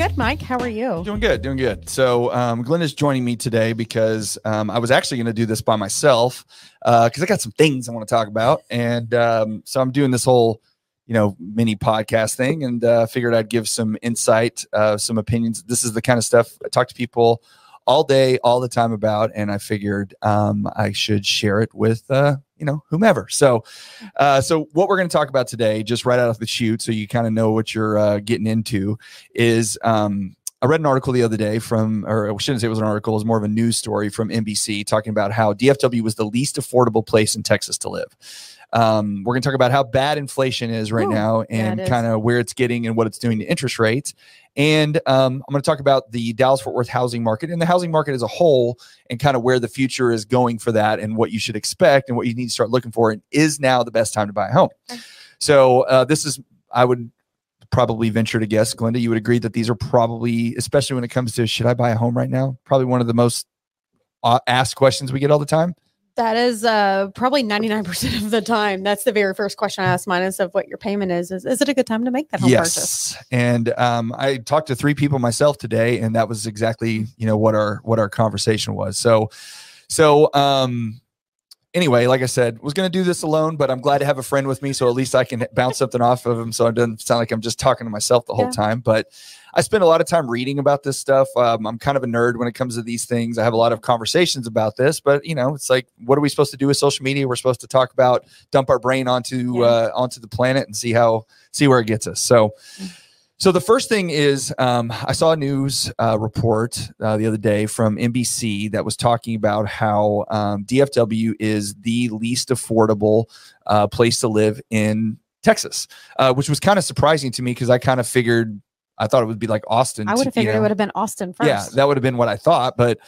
Good, Mike. How are you? Doing good, doing good. So, um, Glenda's joining me today because um, I was actually going to do this by myself because uh, I got some things I want to talk about, and um, so I'm doing this whole, you know, mini podcast thing, and uh, figured I'd give some insight, uh, some opinions. This is the kind of stuff I talk to people all day, all the time about, and I figured um, I should share it with uh, you know whomever. So, uh, so what we're going to talk about today, just right out of the chute, so you kind of know what you're uh, getting into, is um, I read an article the other day from, or I shouldn't say it was an article, it was more of a news story from NBC talking about how DFW was the least affordable place in Texas to live. Um, we're going to talk about how bad inflation is right Ooh, now and kind of where it's getting and what it's doing to interest rates. And um, I'm going to talk about the Dallas Fort Worth housing market and the housing market as a whole and kind of where the future is going for that and what you should expect and what you need to start looking for. And is now the best time to buy a home? Okay. So uh, this is, I would probably venture to guess, Glenda, you would agree that these are probably, especially when it comes to should I buy a home right now, probably one of the most uh, asked questions we get all the time. That is uh, probably 99% of the time. That's the very first question I ask minus of what your payment is. Is, is it a good time to make that home purchase? yes and um, i talked to three people myself today and that was exactly you know what our what our conversation was so so um anyway like i said was going to do this alone but i'm glad to have a friend with me so at least i can bounce something off of him so it doesn't sound like i'm just talking to myself the whole Yeah. time but i spend a lot of time reading about this stuff. Um, i'm kind of a nerd when it comes to these things. I have a lot of conversations about this but you know it's like what are we supposed to do with social media? We're supposed to talk about dump our brain onto Yeah. uh, onto the planet and see how see where it gets us. So so the first thing is, um, I saw a news uh, report uh, the other day from NBC that was talking about how um, DFW is the least affordable uh, place to live in Texas, uh, which was kind of surprising to me because I kind of figured I thought it would be like Austin. I would have figured it would have been Austin first. Yeah, that would have been what I thought, but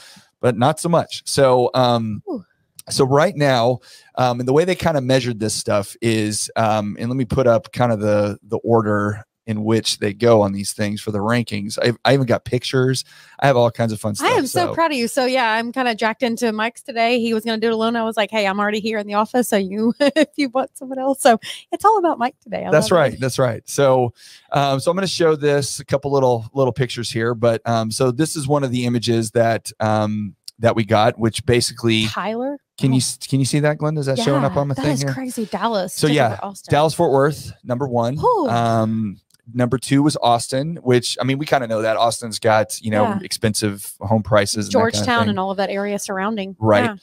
but not so much. So um Ooh. so right now, um, and the way they kind of measured this stuff is um, and let me put up kind of the the order in which they go on these things for the rankings. I, I even got pictures. I have all kinds of fun stuff. I am so, proud of you. So yeah, I'm kind of jacked into Mike's today. He was going to do it alone. I was like, hey, I'm already here in the office. So you, if you want someone else, so it's all about Mike today. I That's love it. right. That's right. So, um, so I'm going to show this a couple little little pictures here, but um, so this is one of the images that um, that we got, which basically Tyler. can Oh, you can you see that, Glenn? Is that showing up on the that thing is here? crazy. Dallas. So, yeah. Dallas Fort Worth, number one. Um, number two was Austin, which I mean, we kind of know that Austin's got you know Yeah. expensive home prices, and kind of Georgetown and all of that area surrounding. Right. Yeah.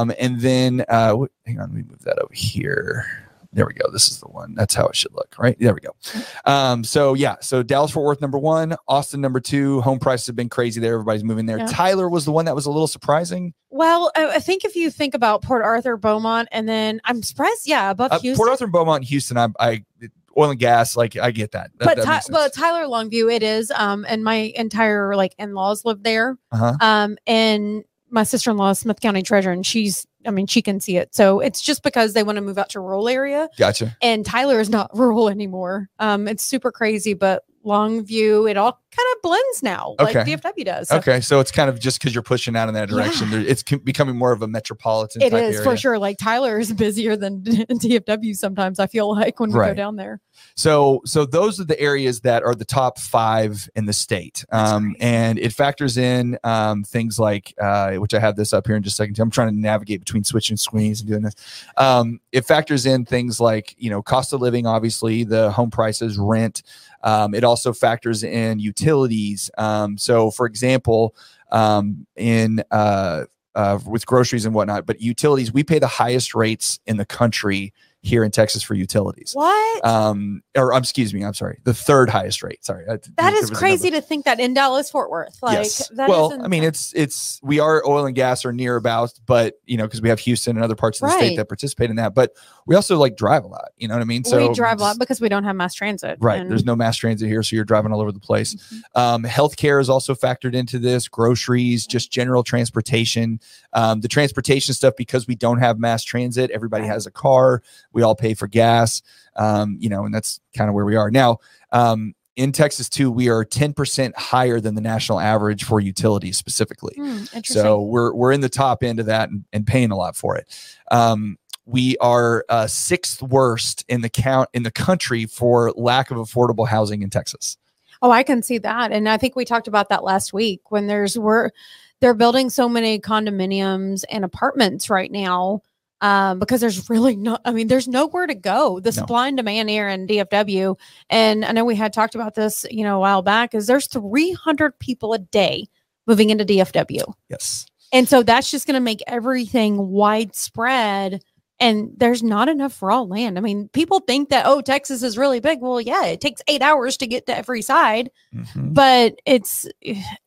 Um, and then uh, wh- hang on, let me move that over here. There we go. This is the one. That's how it should look, right? There we go. Um, so yeah, so Dallas Fort Worth number one, Austin number two. Home prices have been crazy there. Everybody's moving there. Yeah. Tyler was the one that was a little surprising. Well, I, I think if you think about Port Arthur, Beaumont, and then I'm surprised, yeah, above Uh, Houston. Port Arthur, Beaumont, and Houston. I, I oil and gas, like I get that. That- but that Ty- but Tyler Longview, it is. Um, and my entire like in-laws live there. uh-huh. Um, and my sister-in-law is Smith County Treasurer, and she's, I mean, she can see it. So it's just because they want to move out to rural area, Gotcha. and Tyler is not rural anymore. Um, it's super crazy, but Longview, it all kind of blends now, like Okay. DFW does. So Okay, so it's kind of just because you're pushing out in that direction. Yeah. It's becoming more of a metropolitan. It is for sure. Like Tyler is busier than DFW sometimes. I feel like when we go down there. So, so those are the areas that are the top five in the state, um, and it factors in um, things like, uh, which I have this up here in just a second. I'm trying to navigate between switching screens and doing this. Um, it factors in things like, you know, cost of living, obviously, the home prices, rent. Um, it also factors in utilities. Um, so, for example, um, in uh, uh, with groceries and whatnot, but utilities, we pay the highest rates in the country here in Texas for utilities What? um or um, excuse me i'm sorry the third highest rate sorry I- that is crazy to think that in Dallas Fort Worth. Like yes well i mean it's it's we are oil and gas or near about but you know because we have houston and other parts of the Right. state that participate in that but we also like drive a lot you know what i mean we drive a lot because we don't have mass transit. Right. There's no mass transit here, so you're driving all over the place. Mhm. Um, healthcare is also factored into this, groceries, just general transportation. Um, the transportation stuff, because we don't have mass transit, everybody Right. has a car, we all pay for gas, um, you know, and that's kind of where we are. Now, um, in Texas, too, we are 10% higher than the national average for utilities specifically. Interesting. So we're we're in the top end of that and, and paying a lot for it. Um, we are uh, sixth worst in the count in the country for lack of affordable housing in Texas. Oh, I can see that. And I think we talked about that last week when there's we're they're building so many condominiums and apartments right now. Um, because there's really no, I mean, there's nowhere to go. The No. supply and demand here in DFW, and I know we had talked about this, you know, a while back. Is there's 300 people a day moving into DFW, Yes. and so that's just going to make everything widespread. And there's not enough raw land. I mean, people think that oh, Texas is really big. Well, yeah, it takes eight hours to get to every side Mhm. but it's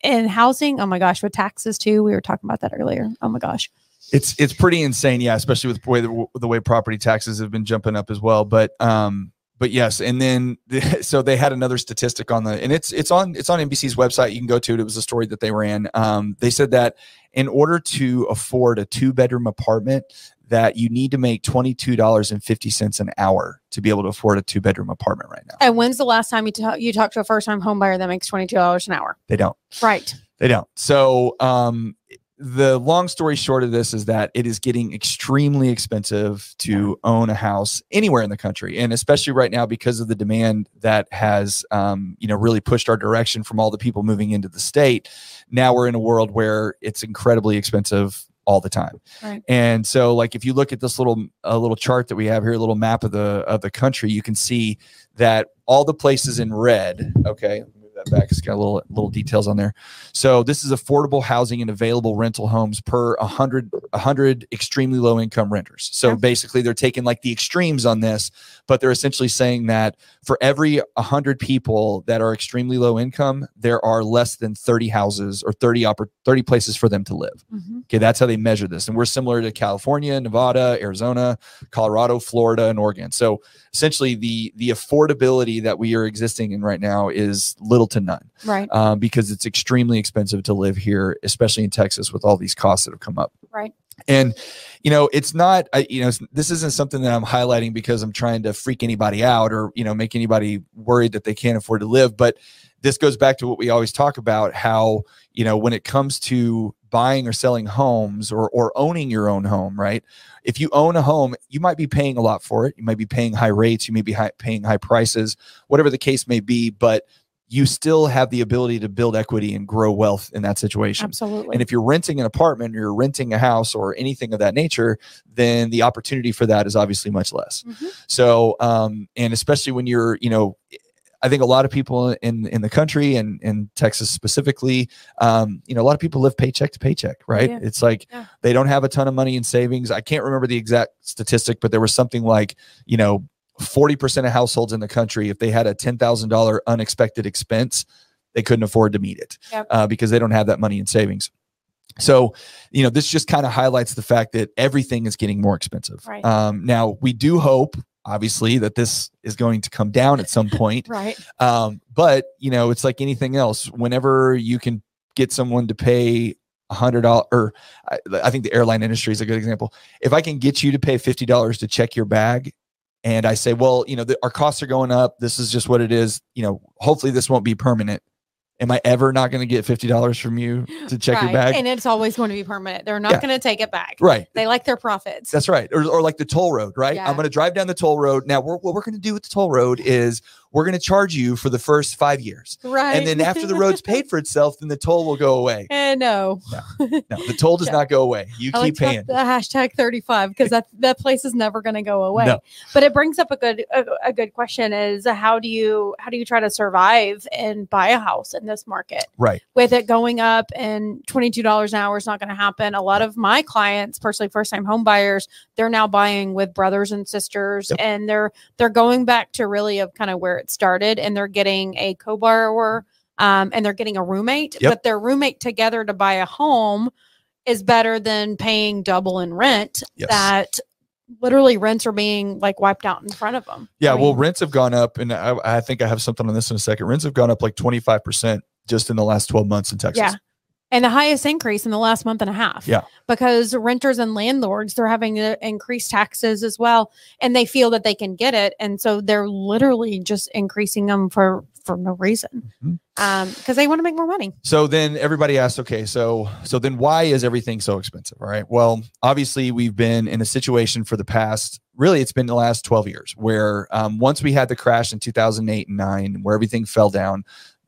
in housing oh my gosh with taxes too we were talking about that earlier oh my gosh It's it's pretty insane, yeah, especially with the way the, the way property taxes have been jumping up as well. But um, but yes, and then so they had another statistic on the, and it's it's on it's on NBC's website. You can go to it. It was a story that they ran. Um, they said that in order to afford a two bedroom apartment, that you need to make twenty two dollars and fifty cents an hour to be able to afford a two bedroom apartment right now. and when's the last time you, ta- you talked to a first time home buyer that makes $22 an hour They don't. right They don't. So, um, the long story short of this is that it is getting extremely expensive to own a house anywhere in the country, and especially right now because of the demand that has, um, you know, really pushed our direction from all the people moving into the state. Now we're in a world where it's incredibly expensive all the time. Right. And so, like, if you look at this little a little chart that we have here, a little map of the of the country, you can see that all the places in red. Okay, that back. It's got a little little details on there. So this is affordable housing and available rental homes per 100 100 extremely low income renters. So Yeah. basically they're taking like the extremes on this, but they're essentially saying that for every 100 people that are extremely low income, there are less than 30 houses or 30 oppor- 30 places for them to live. Mhm. Okay, that's how they measure this. And we're similar to California, Nevada, Arizona, Colorado, Florida, and Oregon. So essentially the the affordability that we are existing in right now is little to none. Right. Um, because it's extremely expensive to live here, especially in Texas with all these costs that have come up. right. And you know, it's not I, you know this isn't something that I'm highlighting because I'm trying to freak anybody out or you know make anybody worried that they can't afford to live, but this goes back to what we always talk about how you know when it comes to buying or selling homes or or owning your own home, right? If you own a home, you might be paying a lot for it. You might be paying high rates, you may be high, paying high prices, whatever the case may be, but you still have the ability to build equity and grow wealth in that situation. absolutely And if you're renting an apartment or you're renting a house or anything of that nature, then the opportunity for that is obviously much less. Mhm. So, um, and especially when you're, you know, I think a lot of people in in the country and in Texas specifically, um, you know, a lot of people live paycheck to paycheck, right? Yeah. It's like Yeah. they don't have a ton of money in savings. I can't remember the exact statistic, but there was something like, you know, 40% of households in the country, if they had a $10,000 unexpected expense, they couldn't afford to meet it Yep. uh, because they don't have that money in savings. So, you know, this just kind of highlights the fact that everything is getting more expensive. Right. Um, now, we do hope, obviously, that this is going to come down at some point. right Um, but, you know, it's like anything else. Whenever you can get someone to pay a hundred dollars, or I, I think the airline industry is a good example. If I can get you to pay fifty dollars to check your bag, and I say, well, you know, the, our costs are going up. This is just what it is. You know, hopefully this won't be permanent. Am I ever not going to get fifty dollars from you to check your bag? and it's always going to be permanent they're not Yeah. going to take it back right. they like their profits That's right. Or, or like the toll road, right? Yeah. I'm going to drive down the toll road. Now, we're, what we're going to do with the toll road is we're going to charge you for the first five years. right And then after the road's paid for itself, then the toll will go away. Eh, no No, the toll does not go away. You I keep have paying. the hashtag 35 because that that place is never going to go away. No. But it brings up a good a, a good question is how do you how do you try to survive and buy a house in this market Right. with it going up and $22 an hour is not going to happen. A lot of my clients, personally first time home buyers, they're now buying with brothers and sisters Yep. and they're they're going back to really of kind of where it started and they're getting a co-borrower um, and they're getting a roommate, Yep. but their roommate together to buy a home is better than paying double in rent Yes. that literally rents are being like wiped out in front of them. Yeah. I well, rents have gone up. And I, I think I have something on this in a second. Rents have gone up like 25% just in the last 12 months in Texas. Yeah. And the highest increase in the last month and a half. Yeah. Because renters and landlords, they're having to increase taxes as well. And they feel that they can get it. And so they're literally just increasing them for for no reason. Mhm. Um, because they want to make more money. So then everybody asks, okay, so so then why is everything so expensive? All right. Well, obviously we've been in a situation for the past, really, it's been the last 12 years where um, once we had the crash in 2008 and nine, where everything fell down,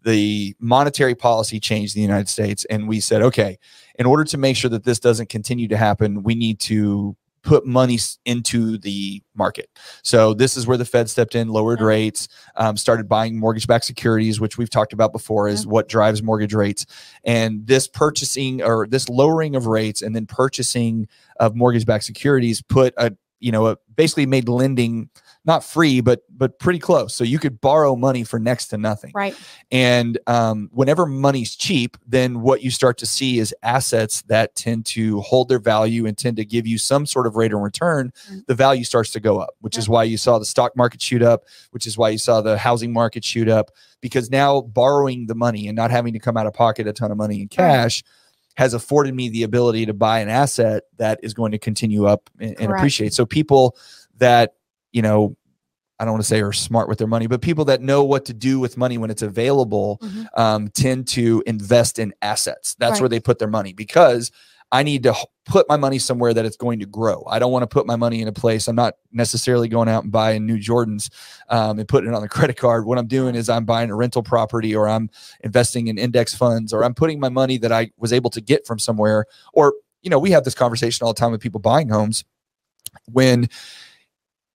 the monetary policy changed in the United States, and we said, okay, in order to make sure that this doesn't continue to happen, we need to put money into the market. So this is where the Fed stepped in, lowered Yeah. rates, um, started buying mortgage-backed securities, which we've talked about before, is what drives mortgage rates. And this purchasing or this lowering of rates and then purchasing of mortgage-backed securities put a you know a, basically made lending not free but but pretty close. So you could borrow money for next to nothing. Right. And um, whenever money's cheap, then what you start to see is assets that tend to hold their value and tend to give you some sort of rate of return. Mm. The value starts to go up, which is why you saw the stock market shoot up, which is why you saw the housing market shoot up, because now borrowing the money and not having to come out of pocket a ton of money in cash. Has afforded me the ability to buy an asset that is going to continue up and, and appreciate. So people that you know I don't want to say are smart with their money, but people that know what to do with money when it's available Mhm. um, tend to invest in assets. That's Right. where they put their money because I need to put my money somewhere that it's going to grow. I don't want to put my money in a place. I'm not necessarily going out and buying new Jordans um, and putting it on the credit card. What I'm doing is I'm buying a rental property or I'm investing in index funds or I'm putting my money that I was able to get from somewhere. Or, you know, we have this conversation all the time with people buying homes when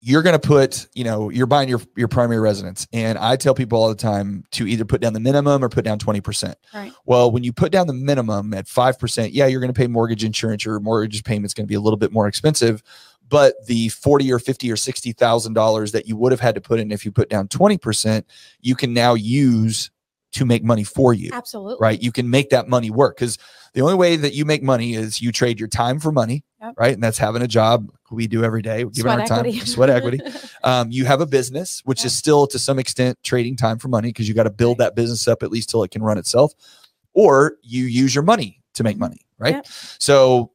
you're going to put, you know, you're buying your your primary residence, and I tell people all the time to either put down the minimum or put down twenty percent. Right. Well, when you put down the minimum at five percent, yeah, you're going to pay mortgage insurance. Your mortgage payment's going to be a little bit more expensive, but the forty or fifty or sixty thousand dollars that you would have had to put in if you put down twenty percent, you can now use to make money for you Absolutely. right? You can make that money work because the only way that you make money is you trade your time for money, Yep. right? And that's having a job we do every day, giving Sweat our time, equity. sweat equity. Um, you have a business, which is still to some extent trading time for money because you got to build that business up at least till it can run itself, or you use your money to make Mhm. money, right? Yep. So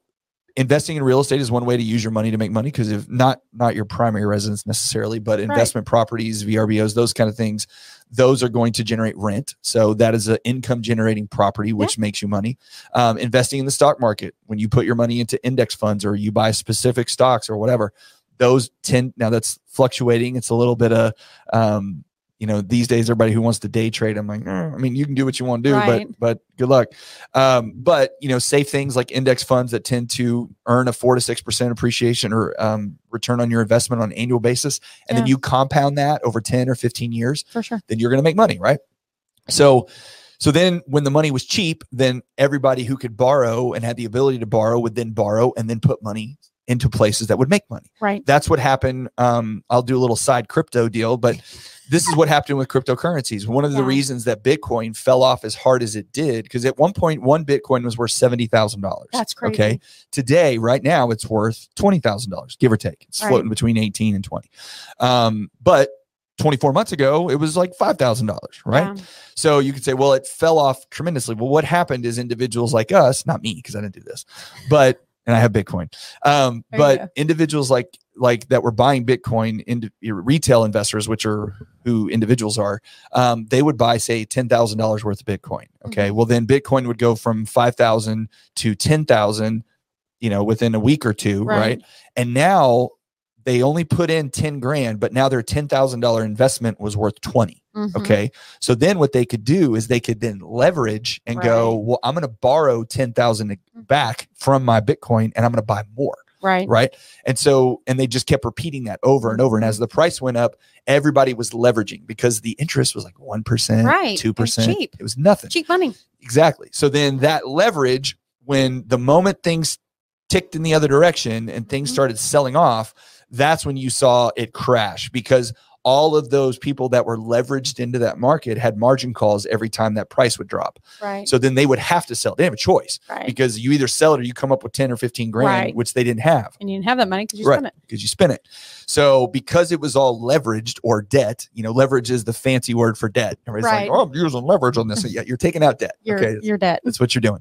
investing in real estate is one way to use your money to make money because if not not your primary residence necessarily but investment properties vrbos those kind of things those are going to generate rent. So that is an income generating property which makes you money. Um, investing in the stock market when you put your money into index funds or you buy specific stocks or whatever those tend now that's fluctuating it's a little bit of um, you know these days everybody who wants to day trade i'm like eh, i mean you can do what you want to do Right. but but good luck um, but you know safe things like index funds that tend to earn a four to six percent appreciation or um, return on your investment on an annual basis and then you compound that over 10 or 15 years For sure. then you're going to make money, right? So, so then when the money was cheap, then everybody who could borrow and had the ability to borrow would then borrow and then put money into places that would make money. Right. That's what happened. Um, I'll do a little side crypto deal, but this is what happened with cryptocurrencies. One of the Yeah. reasons that Bitcoin fell off as hard as it did, because at one point, one Bitcoin was worth seventy thousand dollars. That's crazy. Okay. Today, right now, it's worth twenty thousand dollars, give or take. It's Right. floating between eighteen and twenty. Um, but 24 months ago, it was like $5,000, right? Yeah. So you could say, well, it fell off tremendously. Well, what happened is individuals like us, not me, because I didn't do this, but and I have Bitcoin. Um, but individuals like like that were buying Bitcoin into retail investors, which are who individuals are, um, they would buy, say, ten thousand dollars worth of Bitcoin. Okay. Well, then Bitcoin would go from five thousand to ten thousand, you know, within a week or two, Right. right? And now they only put in 10 grand, but now their $10,000 investment was worth 20. Mhm. Okay. So then what they could do is they could then leverage and go, well, I'm going to borrow 10,000 back from my Bitcoin and I'm going to buy more. Right. Right. And so, and they just kept repeating that over and over. And as the price went up, everybody was leveraging because the interest was like 1%, Right. 2%. cheap. It was nothing. Cheap money. Exactly. So then that leverage, when the moment things ticked in the other direction and things Mhm. started selling off, that's when you saw it crash because all of those people that were leveraged into that market had margin calls every time that price would drop. Right. So then they would have to sell. They didn't have a choice right. because you either sell it or you come up with 10 or 15 grand, Right. which they didn't have and you didn't have that money because you Right. spent it. because you spent it. So because it was all leveraged or debt, you know, leverage is the fancy word for debt. Everybody's Right. like, oh, I'm using leverage on this. Yeah, you're taking out debt. You're okay. you're dead. That's what you're doing.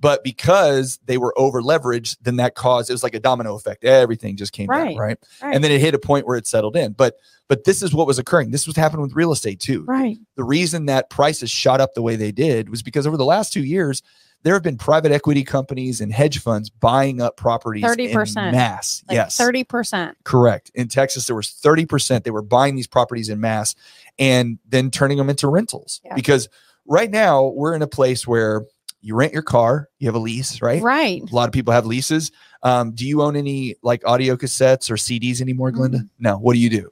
But because they were over leveraged, then that caused it was like a domino effect. Everything just came Right. down, right? Right. And then it hit a point where it settled in. But but this is what was occurring. This was happening with real estate too. right. The reason that prices shot up the way they did was because over the last two years, there have been private equity companies and hedge funds buying up properties 30%. mass. Like yes. Thirty percent. Correct. In Texas, there was 30%. They were buying these properties in mass and then turning them into rentals Yeah. because right now we're in a place where you rent your car, you have a lease, right? Right. A lot of people have leases. Um, do you own any like audio cassettes or CDs anymore, Glenda? No. What do you do?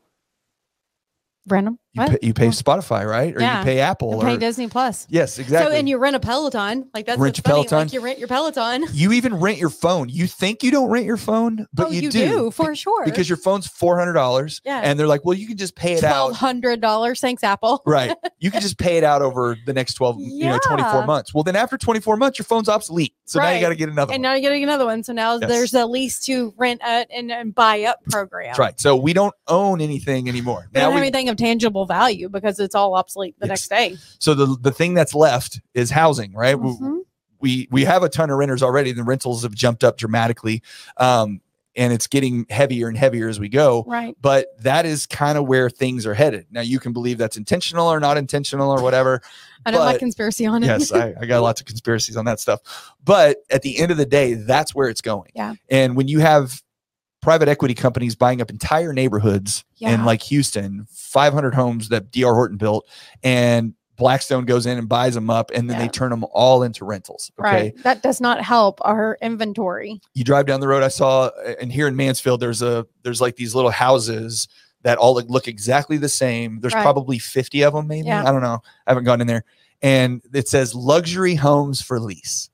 Rent them. You pay, you pay Spotify, right? Or Yeah. you pay Apple or pay Disney Plus. yes, exactly. So and you rent a Peloton, like that's Rent funny. Peloton. Like you rent your Peloton. you even rent your phone. You think you don't rent your phone, but oh, you, you, do, do, for sure. because your phone's four hundred dollars. Yeah. and they're like, well, you can just pay it twelve out. hundred dollars. Thanks, Apple. Right. You can just pay it out over the next 12, you know, 24 months. Well, then after 24 months, your phone's obsolete. So now you got to get another And one. now you're getting another one. So now Yes. there's a lease to rent a, and, and buy up program. That's right. So we don't own anything anymore. Now don't have we, anything of tangible value because it's all obsolete the Yes. next day. so the, the thing that's left is housing, right? We- Mhm. We, we have a ton of renters already. The rentals have jumped up dramatically. Um, and it's getting heavier and heavier as we go. Right. But that is kind of where things are headed. Now you can believe that's intentional or not intentional or whatever. I my But- conspiracy on it. yes, I, I got lots of conspiracies on that stuff. But at the end of the day, that's where it's going. Yeah. And when you have private equity companies buying up entire neighborhoods in like Houston, 500 homes that DR Horton built, and Blackstone goes in and buys them up, and then they turn them all into rentals. Okay. Right. That does not help our inventory. You drive down the road. I saw, and here in Mansfield, there's a there's like these little houses that all look- look exactly the same. There's Right. probably 50 of them, maybe. Yeah. I don't know. I haven't gone in there. And it says luxury homes for lease.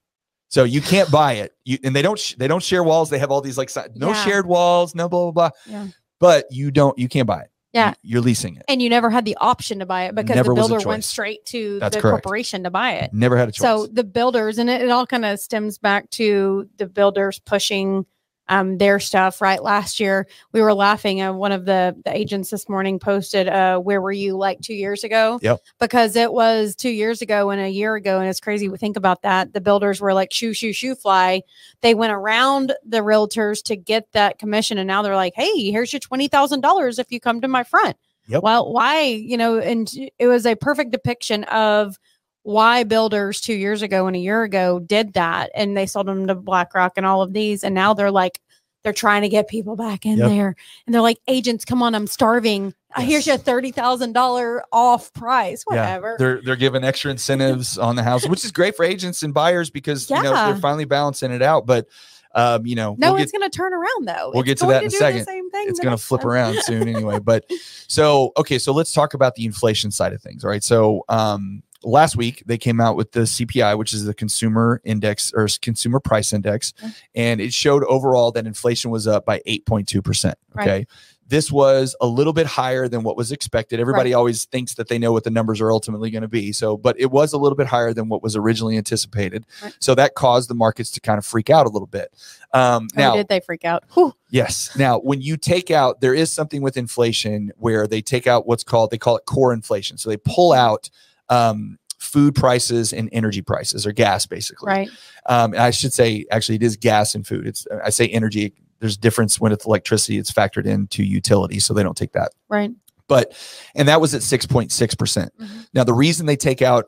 So you can't buy it. You and they don't sh- they don't share walls. They have all these like no Yeah. shared walls, no blah blah blah. Yeah. But you don't you can't buy it. Yeah. You- You're leasing it. And you never had the option to buy it because Never the builder went straight to That's the correct. corporation to buy it. Never had a choice. So the builders, and it, it all kind of stems back to the builders pushing um, their stuff. Right, last year we were laughing. Uh, one of the the agents this morning posted, uh, "Where were you like two years ago?" Yep. Because it was two years ago and a year ago, and it's crazy to think about that. The builders were like shoo shoo shoo fly. They went around the realtors to get that commission, and now they're like, "Hey, here's your twenty thousand dollars if you come to my front." Yep. Well, why? You know, and it was a perfect depiction of why builders two years ago and a year ago did that and they sold them to BlackRock and all of these. And now they're like, they're trying to get people back in Yep. there. And they're like, agents, come on, I'm starving. Uh, Here's your Yes. $30,000 off price, Yeah, whatever. they're they're giving extra incentives on the house, which is great for agents and buyers because you know Yeah. they're finally balancing it out. But um, you know, no, we'll it's going to turn around though. we'll It's get to that in a second. it's going to flip time. around soon anyway. But so, okay, so let's talk about the inflation side of things. All right. So, um, last week they came out with the CPI, which is the consumer index or consumer price index, Okay. and it showed overall that inflation was up by 8.2%. Right. Okay. This was a little bit higher than what was expected. Everybody Right. always thinks that they know what the numbers are ultimately going to be. So, but it was a little bit higher than what was originally anticipated. Right. So that caused the markets to kind of freak out a little bit. Um, Oh, now, did they freak out? Whew. Yes. Now, when you take out, there is something with inflation where they take out what's called, they call it core inflation. So they pull out um, food prices and energy prices or gas, basically. Right. Um, I should say, actually, it is gas and food. It's, I say energy. There's difference when it's electricity, it's factored into utility. So they don't take that. Right. But, and that was at 6.6%. percent Mhm. Now, the reason they take out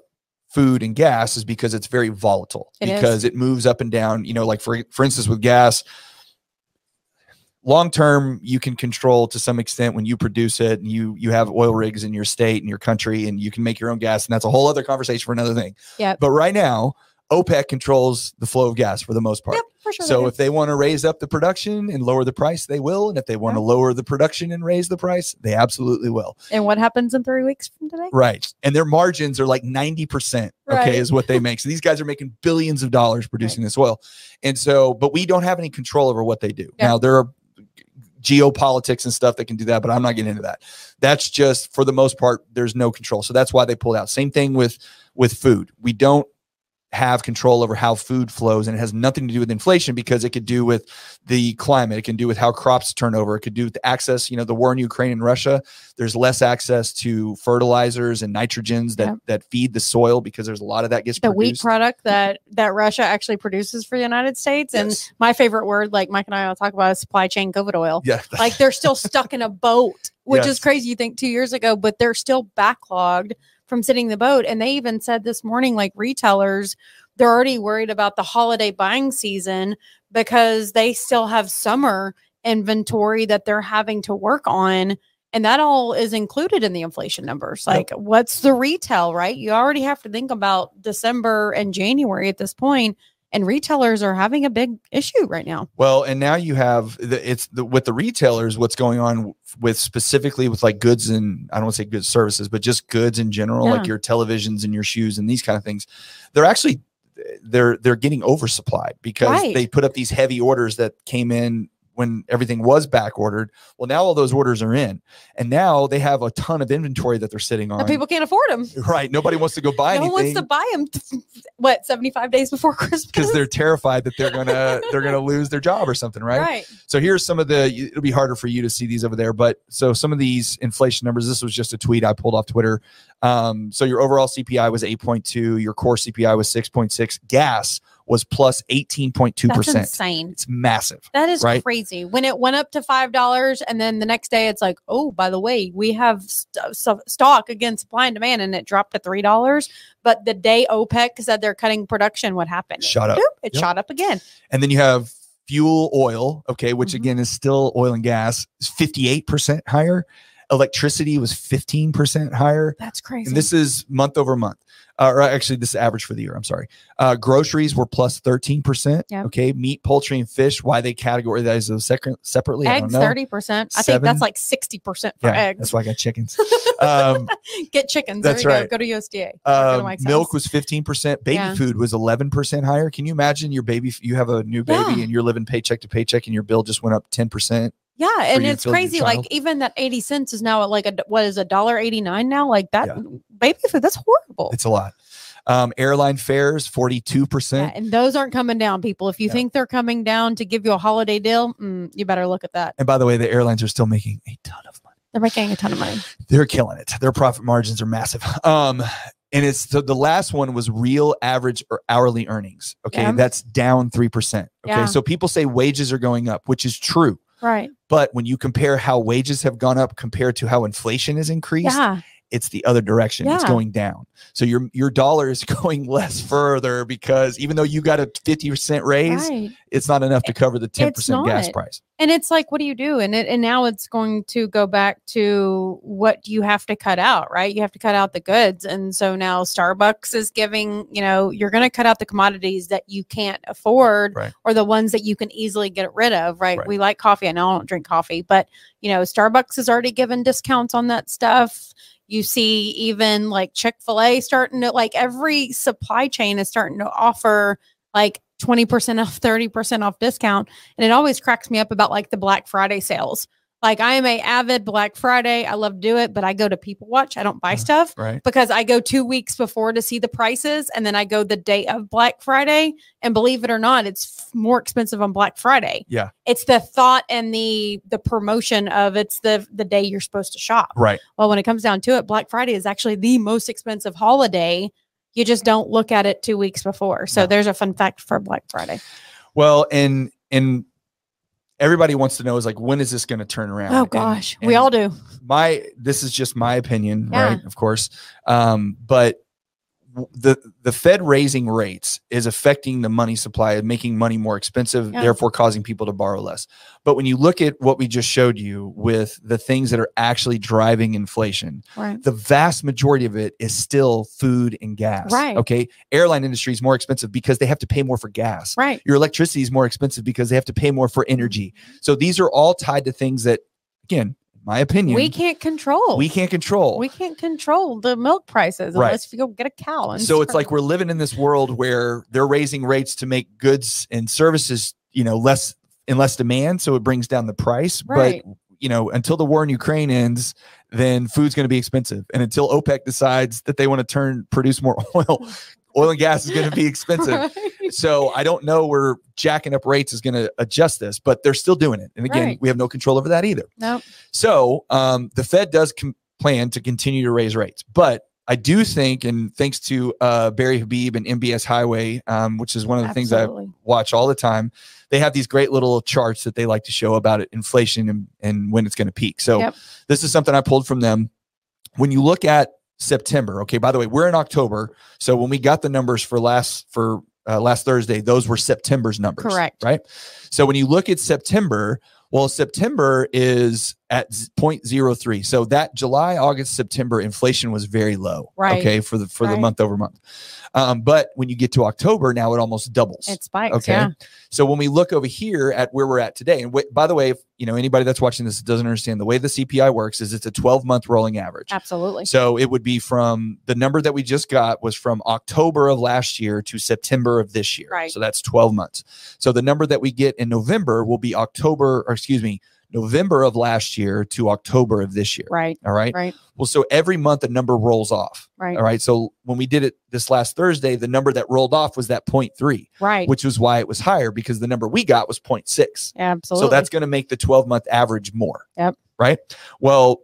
food and gas is because it's very volatile It is. because it moves up and down. You know, like for for instance, with gas, long term you can control to some extent when you produce it and you you have oil rigs in your state and your country and you can make your own gas and that's a whole other conversation for another thing. Yep. But right now, OPEC controls the flow of gas for the most part. Yep. For sure. So if they want to raise up the production and lower the price, they will. And if they want to Yeah. lower the production and raise the price, they absolutely will. and what happens in three weeks from today? Right. And their margins are like 90%. Okay. Is what they make. So these guys are making billions of dollars producing this oil. And so, but we don't have any control over what they do. Yeah. Now, there are geopolitics and stuff that can do that, but I'm not getting into that. That's just for the most part, there's no control. So that's why they pulled out. Same thing with with food. We don't have control over how food flows and it has nothing to do with inflation because it could do with the climate it can do with how crops turn over it could do with the access you know the war in ukraine and russia there's less access to fertilizers and nitrogens that Yeah. that feed the soil because there's a lot of that gets The wheat product that that Russia actually produces for the United States, and Yes. my favorite word, like Mike and I will talk about, is supply chain COVID oil. yeah like they're still stuck in a boat, which Yes. is crazy. You think two years ago, but they're still backlogged from sitting the boat. And they even said this morning, like retailers, they're already worried about the holiday buying season because they still have summer inventory that they're having to work on. And that all is included in the inflation numbers. Yep. Like, what's the retail, right? You already have to think about December and January at this point, and retailers are having a big issue right now. Well, and now you have the, it's the, with the retailers. What's going on with specifically with like goods and I don't want to say goods services, but just goods in general, like your televisions and your shoes and these kind of things. They're actually they're they're getting oversupplied because Right. they put up these heavy orders that came in when everything was back ordered. Well, now all those orders are in, and now they have a ton of inventory that they're sitting on. People can't afford them. right? Nobody wants to go buy no one wants to buy them. What seventy five days before Christmas? because they're terrified that they're gonna they're gonna lose their job or something, right? right. So here's some of the. It'll be harder for you to see these over there, but so some of these inflation numbers. This was just a tweet I pulled off Twitter. Um, so your overall CPI was 8.2. Your core CPI was 6.6. Gas was plus 18.2%. insane. It's massive. That is right? crazy. When it went up to five dollars, and then the next day it's like, oh, by the way, we have st- so- stock against supply and demand, and it dropped to three dollars. But the day OPEC said they're cutting production, what happened? Shot up. Boop, it Yep. shot up again. And then you have fuel oil, okay, which Mhm. again is still oil and gas, is 58% higher. Electricity was 15% higher. That's crazy. And this is month over month. Uh, or actually, this is average for the year. I'm sorry. Uh, groceries were plus 13%. Yeah. Okay. Meat, poultry, and fish. Why they categorize those sec- separately? I don't eggs know. thirty percent. I think that's like sixty percent for Yeah, eggs. that's why I got chickens. um, Get chickens. That's there you right. Go. Go to USDA. or go to um, milk was 15%. Baby Yeah. food was 11% higher. Can you imagine your baby? You have a new baby and you're living paycheck to paycheck and your bill just went up 10%. Yeah, and it's crazy. Like even that eighty cents is now at like a what is a dollar eighty nine now? Like that Yeah. baby food. That's horrible. It's a lot. Um, airline fares, 42%. Yeah, and those aren't coming down, people. If you No. think they're coming down to give you a holiday deal, mm, you better look at that. And by the way, the airlines are still making a ton of money. They're making a ton of money. They're killing it. Their profit margins are massive. Um, and it's the, the last one was real average or hourly earnings. Okay. Yeah. That's down 3%. Okay. Yeah. So people say wages are going up, which is true. Right. But when you compare how wages have gone up compared to how inflation has increased, Yeah. It's the other direction. It's going down. So your your dollar is going less further because even though you got a 50% raise, Right. it's not enough to cover the 10% gas price. And it's like, what do you do? And it and now it's going to go back to what do you have to cut out, right? You have to cut out the goods. And so now Starbucks is giving, you know, you're gonna cut out the commodities that you can't afford Right. or the ones that you can easily get rid of, right? Right. We like coffee. I know I don't drink coffee, but you know, Starbucks has already given discounts on that stuff. You see even like Chick-fil-A starting to like every supply chain is starting to offer like 20% off, 30% off discount. And it always cracks me up about like the Black Friday sales. Like I am a avid Black Friday. I love to do it, but I go to People Watch. I don't buy Uh, stuff Right. because I go two weeks before to see the prices, and then I go the day of Black Friday. And believe it or not, it's more expensive on Black Friday. Yeah. It's the thought and the the promotion of it's the the day you're supposed to shop. Right. Well, when it comes down to it, Black Friday is actually the most expensive holiday. You just don't look at it two weeks before. So No. there's a fun fact for Black Friday. Well, and and everybody wants to know is like when is this going to turn around? Oh And- gosh, we all do. my this is just my opinion, Yeah. right? Of course. Um, but the the Fed raising rates is affecting the money supply and making money more expensive, Yeah. therefore causing people to borrow less. But when you look at what we just showed you with the things that are actually driving inflation, Right. the vast majority of it is still food and gas. Right. Okay. Airline industry is more expensive because they have to pay more for gas. Right. Your electricity is more expensive because they have to pay more for energy. Mm-hmm. So these are all tied to things that, again, my opinion, We can't control. we can't control. we can't control the milk prices Right. unless you go get a cow. And so it's like we're living in this world where they're raising rates to make goods and services, you know, less and less demand. So it brings down the price. Right. But you know, until the war in Ukraine ends, then food's going to be expensive. And until OPEC decides that they want to turn produce more oil, oil and gas is going to be expensive. Right. So I don't know where jacking up rates is going to adjust this, but they're still doing it. And again, Right. we have no control over that either. Nope. So um, the Fed does com- plan to continue to raise rates, but I do think, and thanks to uh, Barry Habib and MBS Highway, um, which is one of the things I watch all the time, they have these great little charts that they like to show about it, inflation and, and when it's going to peak. So Yep. this is something I pulled from them. When you look at September, okay, by the way, we're in October. So when we got the numbers for last for uh, last Thursday, those were September's numbers. Correct. Right. So when you look at September, well, September is at z- 0.03. So that July, August, September inflation was very low. Right. Okay, for the for the month over month. Um, but when you get to October, now it almost doubles. It spikes. Okay. Yeah. So when we look over here at where we're at today, and wait, by the way, if you know anybody that's watching this doesn't understand the way the CPI works is it's a 12 month rolling average. Absolutely. So it would be from the number that we just got was from October of last year to September of this year. Right. So that's 12 months. So the number that we get in November will be October, or excuse me, November of last year to October of this year. Right. All right. Right. Well, so every month a number rolls off. Right. All right. So when we did it this last Thursday, the number that rolled off was that 0.3, Right. which was why it was higher because the number we got was 0.6. Absolutely. So that's going to make the 12 month average more. Yep. Right. Well,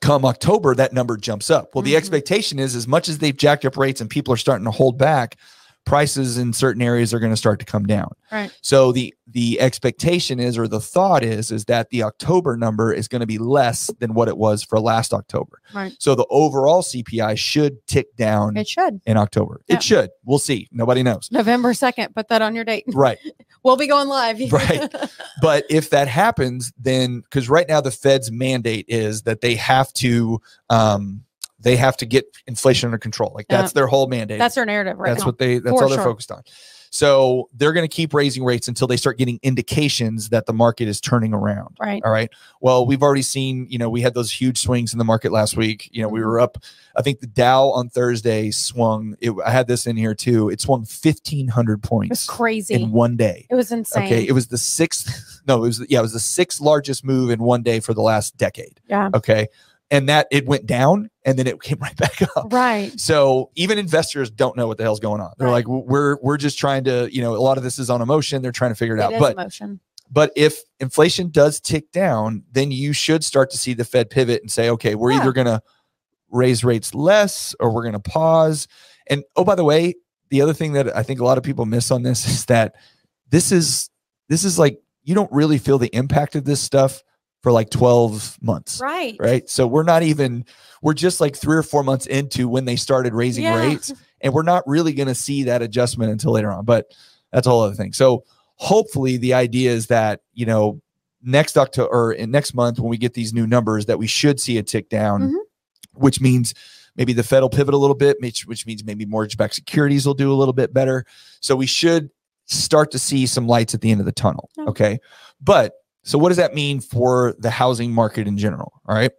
come October, that number jumps up. Well, the Mhm. expectation is as much as they've jacked up rates and people are starting to hold back, prices in certain areas are going to start to come down. Right. So the the expectation is or the thought is is that the October number is going to be less than what it was for last October. Right. So the overall CPI should tick down It should. in October. Yeah. It should. We'll see. Nobody knows. November 2nd. Put that on your date. Right. We'll be going live. Right. But if that happens, then because right now the Fed's mandate is that they have to um they have to get inflation under control. Like that's their whole mandate. That's their narrative right that's now. what they that's For all they're sure. focused on. So they're going to keep raising rates until they start getting indications that the market is turning around. right. All right. Well, we've already seen, you know, we had those huge swings in the market last week. You know, we Mhm. were up, I think the Dow on Thursday swung, it, I had this in here too. It swung 1,500 points. It was crazy. in one day. it was insane. Okay. It was the sixth, no, it was, yeah, it was the sixth largest move in one day for the last decade. yeah. Okay. And that it went down and then it came right back up. Right. So even investors don't know what the hell's going on. They're Right. like, we're we're just trying to, you know, a lot of this is on emotion. They're trying to figure it, It out. But emotion. but if inflation does tick down, then you should start to see the Fed pivot and say, okay, we're Yeah. either going to raise rates less or we're going to pause. And oh, by the way, the other thing that I think a lot of people miss on this is that this is this is like you don't really feel the impact of this stuff for like 12 months. Right. Right. So we're not even, we're just like three or four months into when they started raising Yeah. rates. And we're not really going to see that adjustment until later on. But that's a whole other thing. So hopefully the idea is that, you know, next October or in next month when we get these new numbers, that we should see a tick down, Mhm. which means maybe the Fed will pivot a little bit, which, which means maybe mortgage backed securities will do a little bit better. So we should start to see some lights at the end of the tunnel. Yeah. Okay. But so what does that mean for the housing market in general? All right.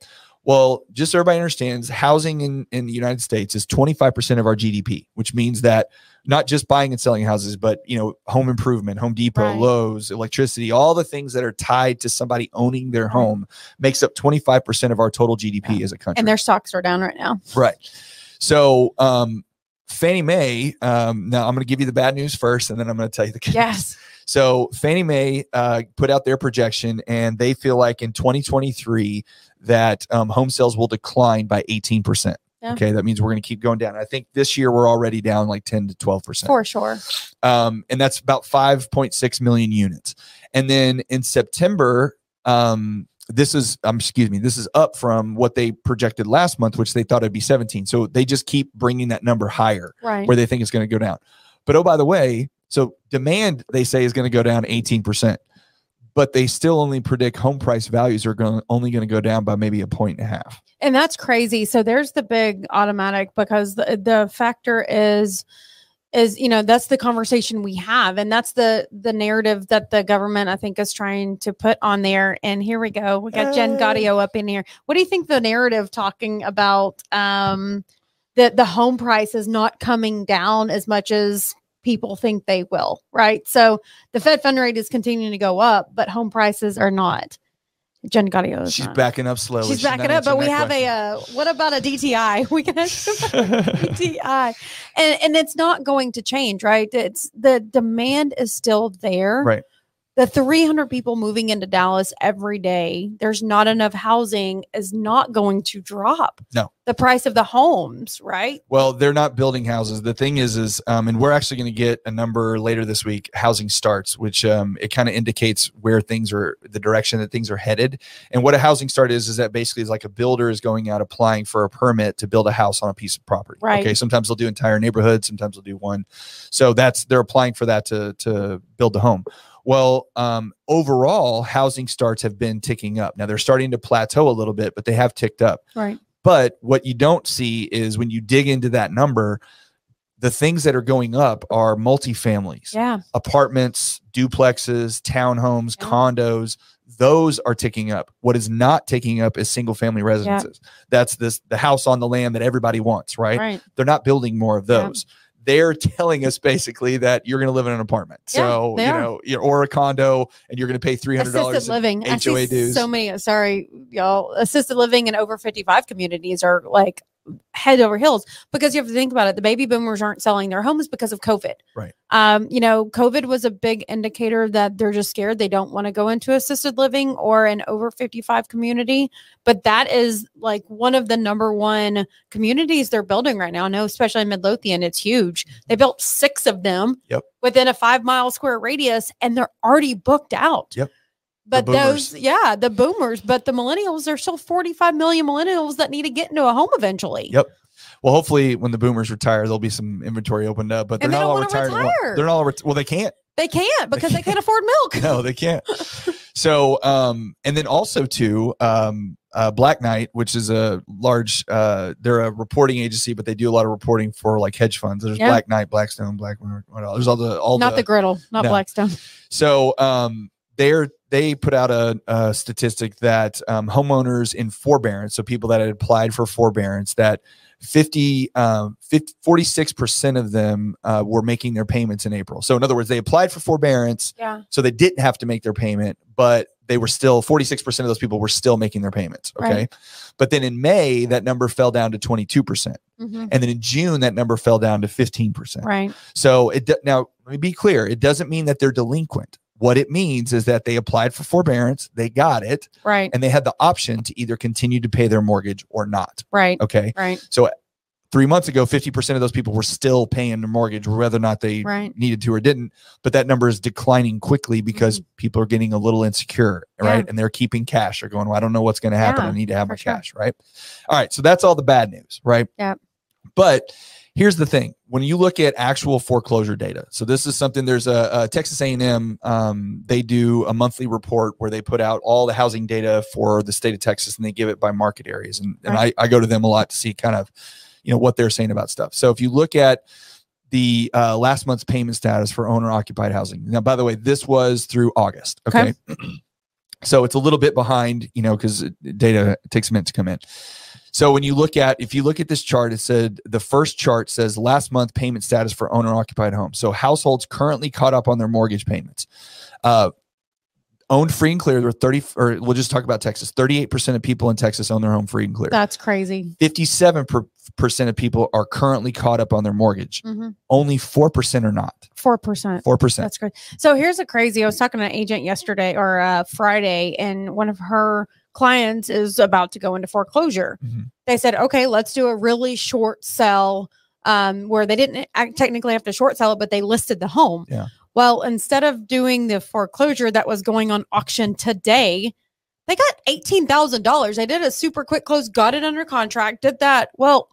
Well, just so everybody understands, housing in, in the United States is 25% of our GDP, which means that not just buying and selling houses, but you know, home improvement, Home Depot, Right. Lowe's, electricity, all the things that are tied to somebody owning their home makes up 25% of our total GDP as a country. And their stocks are down right now. Right. So, um, Fannie Mae, um, now I'm going to give you the bad news first, and then I'm going to tell you the good news. So Fannie Mae uh, put out their projection, and they feel like in 2023 that um, home sales will decline by 18 percent. Yeah. Okay, that means we're going to keep going down. I think this year we're already down like 10 to 12 percent, For sure. um, and that's about 5.6 million units. And then in September, um, this is um, excuse me, this is up from what they projected last month, which they thought it'd be 17. So they just keep bringing that number higher Right. where they think it's going to go down. But oh, by the way, so demand they say is going to go down 18%, but they still only predict home price values are going only going to go down by maybe a point and a half. And that's crazy. So there's the big automatic because the the factor is is you know that's the conversation we have and that's the the narrative that the government I think is trying to put on there and here we go we got Jen Uh. Gaudio up in here what do you think the narrative talking about um that the home price is not coming down as much as people think they will right so the Fed fund rate is continuing to go up but home prices are not Jen Gaudio She's not. backing up slowly. She's not backing up, but we have that a uh, what about a DTI? We can ask about a. DTI, and and it's not going to change, right? It's the demand is still there, Right. The 300 people moving into Dallas every day, there's not enough housing, is not going to drop. No. the price of the homes, right? well, they're not building houses. The thing is, is um, and we're actually going to get a number later this week. Housing starts, which um, it kind of indicates where things are, the direction that things are headed. And what a housing start is, is that basically is like a builder is going out applying for a permit to build a house on a piece of property. Right. Okay. Sometimes they'll do entire neighborhoods. Sometimes they'll do one. So that's they're applying for that to to build the home. Well, um, overall, housing starts have been ticking up. Now they're starting to plateau a little bit, but they have ticked up. Right. But what you don't see is when you dig into that number, the things that are going up are multifamilies, Yeah. apartments, duplexes, townhomes, Yeah. condos. Those are ticking up. What is not ticking up is single family residences. That's this the house on the land that everybody wants, right? Right. They're not building more of Yeah. They're telling us basically that you're going to live in an apartment. Yeah, So, you know, you're- or a condo and you're going to pay $300 Assisted in living. I HOA see dues. so many. Sorry, y'all. Assisted living and over 55 communities are like head over heels because you have to think about it. The baby boomers aren't selling their homes because of COVID. Right. Um, you know, COVID was a big indicator that they're just scared. They don't want to go into assisted living or an over 55 community. But that is like one of the number one communities they're building right now. I know, especially in Midlothian, it's huge. They built six of them Yep. within a five mile square radius and they're already booked out. Yep. But those, yeah, the boomers, but the millennials, there's still 45 million millennials that need to get into a home eventually. Yep. Well, hopefully, when the boomers retire, there'll be some inventory opened up. But they're they not all retired. retire. They're not all. Ret- well, they can't. They can't because they can't afford milk. No, they can't. so, um, and then also too, um, uh, Black Knight, which is a large, uh, they're a reporting agency, but they do a lot of reporting for like hedge funds. There's Yeah. Black Knight, Blackstone, Black. What else? There's all the all Not the, griddle, not No. Blackstone. So um, they're they put out a, a statistic that um, homeowners in forbearance, so people that had applied for forbearance, that 50, um, 46 percent of them uh, were making their payments in April. So in other words, they applied for forbearance, Yeah. so they didn't have to make their payment, but they were still 46 percent of those people were still making their payments. Okay, Right. but then in May that number fell down to 22 percent, Mhm. and then in June that number fell down to 15 percent. Right. So it now let me be clear. It doesn't mean that they're delinquent. What it means is that they applied for forbearance, they got it, Right. and they had the option to either continue to pay their mortgage or not. Right. Okay. Right. So Three months ago, 50% of those people were still paying their mortgage, whether or not they Right. needed to or didn't. But that number is declining quickly because people are getting a little insecure, right? Mm-hmm. Yeah. And they're keeping cash. They're going, well, I don't know what's going to happen. Yeah, I need to have my sure. cash, right? All right. So that's all the bad news, right? Yeah. But here's the thing: when you look at actual foreclosure data, so this is something. There's a, a Texas A&M. Um, they do a monthly report where they put out all the housing data for the state of Texas, and they give it by market areas. And, and I, I go to them a lot to see kind of, you know, what they're saying about stuff. So if you look at the uh, last month's payment status for owner occupied housing. Now, by the way, this was through August. Okay. Okay. so it's a little bit behind, you know, because data takes a minute to come in. So when you look at, if you look at this chart, it said the first chart says last month payment status for owner occupied homes. So households currently caught up on their mortgage payments. Uh, owned free and clear, there were 30, or we'll just talk about Texas. 38% of people in Texas own their home free and clear. That's crazy. 57% of people are currently caught up on their mortgage. hmm Only 4% are not. Four percent. 4%. That's great. So here's a crazy. I was talking to an agent yesterday or uh, Friday, and one of her clients is about to go into foreclosure. Mhm. They said, "Okay, let's do a really short sell." Um, where they didn't act- technically have to short sell it, but they listed the home. Yeah. Well, instead of doing the foreclosure that was going on auction today, they got eighteen thousand dollars. They did a super quick close, got it under contract, did that. Well,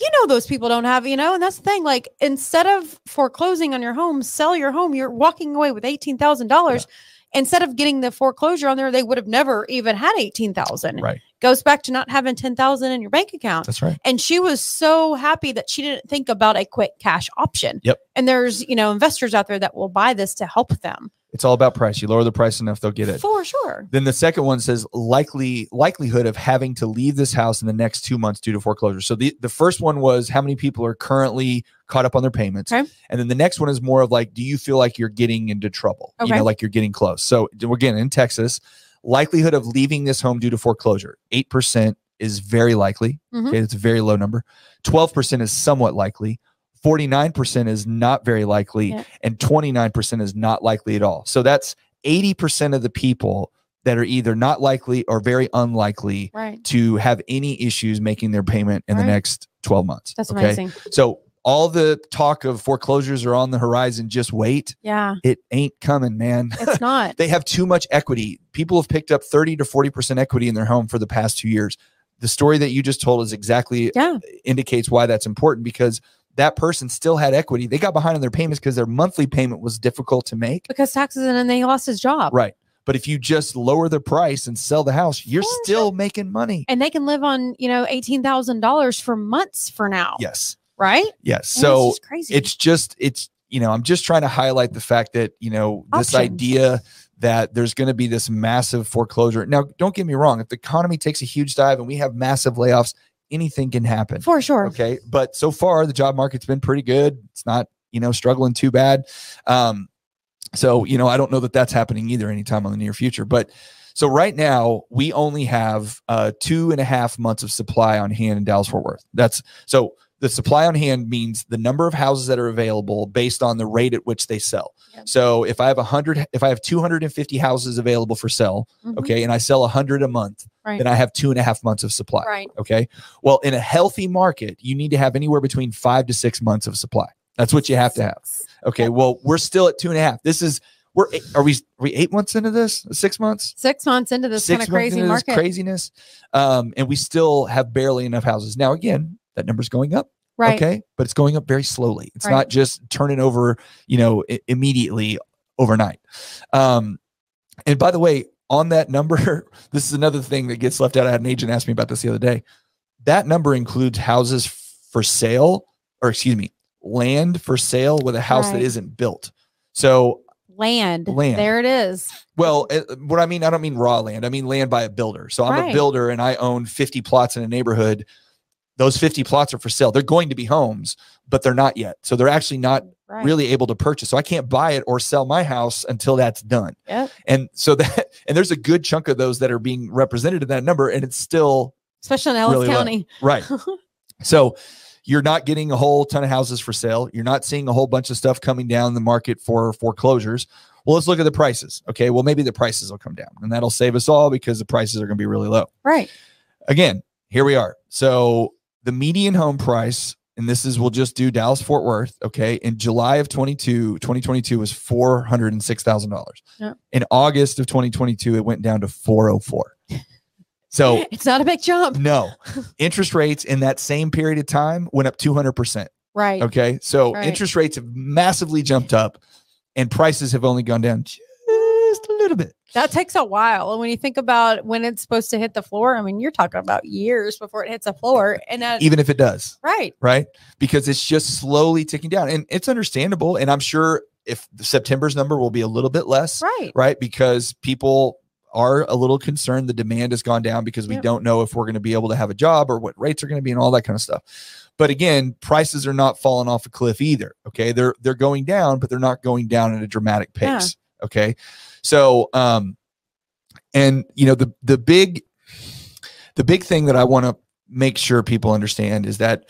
you know those people don't have, you know, and that's the thing. Like instead of foreclosing on your home, sell your home. You're walking away with eighteen thousand dollars. Instead of getting the foreclosure on there, they would have never even had eighteen thousand. Right. Goes back to not having ten thousand in your bank account. That's right. And she was so happy that she didn't think about a quick cash option. Yep. And there's, you know, investors out there that will buy this to help them. It's all about price. You lower the price enough, they'll get it. For sure. Then the second one says likely likelihood of having to leave this house in the next two months due to foreclosure. So the, the first one was how many people are currently caught up on their payments. Okay. And then the next one is more of like, do you feel like you're getting into trouble? You Okay. know, like you're getting close. So again, in Texas, likelihood of leaving this home due to foreclosure, 8% is very likely. Mhm. Okay. It's a very low number. 12% is somewhat likely. 49% is not very likely. Yeah. And 29% is not likely at all. So that's 80% of the people that are either not likely or very unlikely Right. to have any issues making their payment in the next 12 months. That's okay? amazing. So all the talk of foreclosures are on the horizon. Just wait. Yeah. It ain't coming, man. It's not. they have too much equity. People have picked up 30 to 40% equity in their home for the past two years. The story that you just told is exactly yeah. indicates why that's important because that person still had equity. They got behind on their payments because their monthly payment was difficult to make. because taxes and then they lost his job. Right. But if you just lower the price and sell the house, you're Sure, still making money. And they can live on, you know, eighteen thousand dollars for months for now. Yes. Right? Yes. And So it's just crazy. it's just it's you know i'm just trying to highlight the fact that you know this Options. idea that there's going to be this massive foreclosure now don't get me wrong if the economy takes a huge dive and we have massive layoffs anything can happen. For sure. okay. But so far the job market's been pretty good. It's not you know struggling too bad. Um so you know i don't know that that's happening either anytime in the near future. But so right now we only have uh two and a half months of supply on hand in dallas fort worth. That's so the supply on hand means the number of houses that are available based on the rate at which they sell Yep. so if i have 100 if i have 250 houses available for sale Mhm. okay and i sell 100 a month Right. then i have two and a half months of supply Right. Okay. Well, in a healthy market, you need to have anywhere between five to six months of supply. That's what you have to have. Okay. Yep. Well, we're still at two and a half. This is we're are we are we eight months into this? Six months? Six months into this kind of crazy market. craziness. Um, and we still have barely enough houses. Now, again, that number's going up. right. Okay. But it's going up very slowly. It's Right. not just turning over, you know, immediately overnight. Um, and by the way, on that number, this is another thing that gets left out. I had an agent ask me about this the other day. That number includes houses for sale, or excuse me, land for sale with a house that Right. isn't built. So, Land. Land. There it is. well, uh, what I mean, I don't mean raw land. I mean land by a builder. So I'm a builder and I own 50 plots in a neighborhood. Those 50 plots are for sale. They're going to be homes, but they're not yet. So they're actually not Right. really able to purchase. So I can't buy it or sell my house until that's done. Yep. And so that, and there's a good chunk of those that are being represented in that number, and it's still Especially in Ellis really low. County. right. so you're not getting a whole ton of houses for sale. You're not seeing a whole bunch of stuff coming down the market for foreclosures. Well, let's look at the prices. Okay. Well, maybe the prices will come down and that'll save us all because the prices are going to be really low Right. again, here we are. So the median home price, and this is we'll just do Dallas Fort Worth. Okay. In July of 22, 2022 was $406,000. Yeah. In August of 2022, it went down to 404. So It's not a big jump. no interest rates in that same period of time went up 200%. Right. Okay. So Right. interest rates have massively jumped up and prices have only gone down little bit. That takes a while. And when you think about when it's supposed to hit the floor, I mean, you're talking about years before it hits the floor. And that, Even if it does. right. right? Because it's just slowly ticking down, and it's understandable. And I'm sure if September's number will be a little bit less, Right. right? Because people are a little concerned the demand has gone down because we Yep. don't know if we're going to be able to have a job or what rates are going to be and all that kind of stuff. But again, prices are not falling off a cliff either. Okay, they're they're going down, but they're not going down at a dramatic Yeah. Okay, so um, and you know the the big the big thing that I want to make sure people understand is that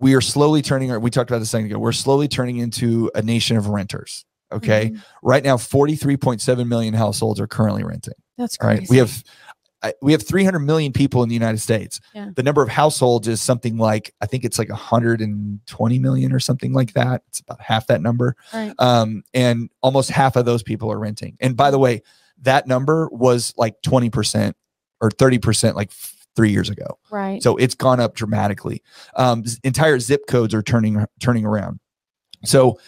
we are slowly turning our we talked about this a second ago we're slowly turning into a nation of renters okay Mhm. right now 43.7 million households are currently renting That's crazy. right we have I- we have 300 million people in the united states Yeah. the number of households is something like i think it's like 120 million or something like that it's about half that number Right. um, and almost half of those people are renting and by the way that number was like 20% or 30% like three years ago Right. so it's gone up dramatically. Um, entire zip codes are turning turning around. So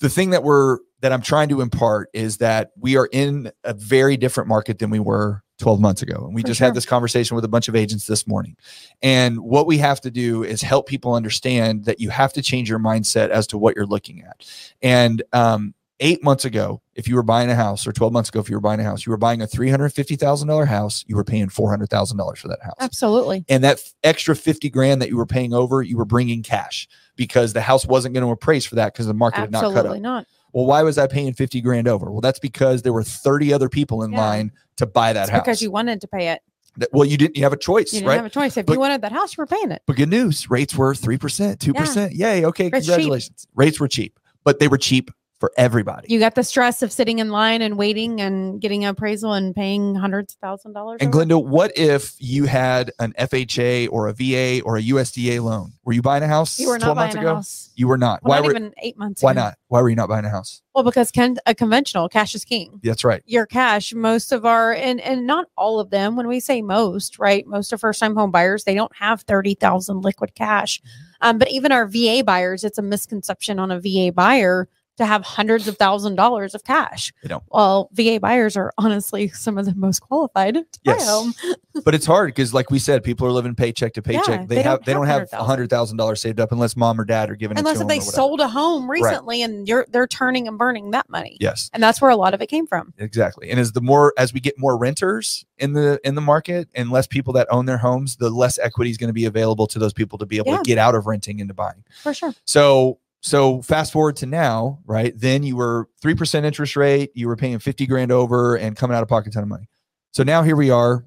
the thing that we're that I'm trying to impart is that we are in a very different market than we were 12 months ago. And we For just sure. had this conversation with a bunch of agents this morning. And what we have to do is help people understand that you have to change your mindset as to what you're looking at. And um, eight months ago, if you were buying a house, or 12 months ago, if you were buying a house, you were buying a $350,000 house, you were paying $400,000 for that house Absolutely. and that f- extra 50 grand that you were paying over you were bringing cash because the house wasn't going to appraise for that because the market had not cut Absolutely up not. Well why was i paying 50 grand over well that's because there were 30 other people in Yeah. line to buy that It's house because you wanted to pay it. That- well you didn't you have a choice You didn't right have a choice. If But- you wanted that house, you were paying it. but good news rates were 3% 2% yay okay It's cheap. congratulations rates were cheap but they were cheap for everybody You got the stress of sitting in line and waiting and getting an appraisal and paying hundreds of thousand dollars. and. Glenda, what if you had an FHA or a VA or a USDA loan? Were you buying a house you were 12 not months buying a ago? house. You were not. Well, why not were even eight months. why ago. not? Why were you not buying a house? Well, because con- a conventional cash is king. That's right. Your cash, most of our and and not all of them. When we say most, right? Most of first time home buyers, they don't have thirty thousand liquid cash. Um, but even our VA buyers, it's a misconception on a VA buyer to have hundreds of thousand dollars of cash. They don't. Well, VA buyers are honestly some of the most qualified to buy Yes. home. but it's hard because, like we said, people are living paycheck to paycheck. Yeah, they, they have don't they don't have a 100,000. hundred thousand dollars saved up unless mom or dad are giving Unless it to if they sold a home recently and you're they're turning and burning that money. Yes, And that's where a lot of it came from. exactly. And as the more as we get more renters in the in the market and less people that own their homes, the less equity is going to be available to those people to be able Yeah. to get out of renting into buying. For sure. So so fast forward to now, right? Then you were three percent interest rate, you were paying fifty grand over and coming out of pocket ton of money. So now here we are,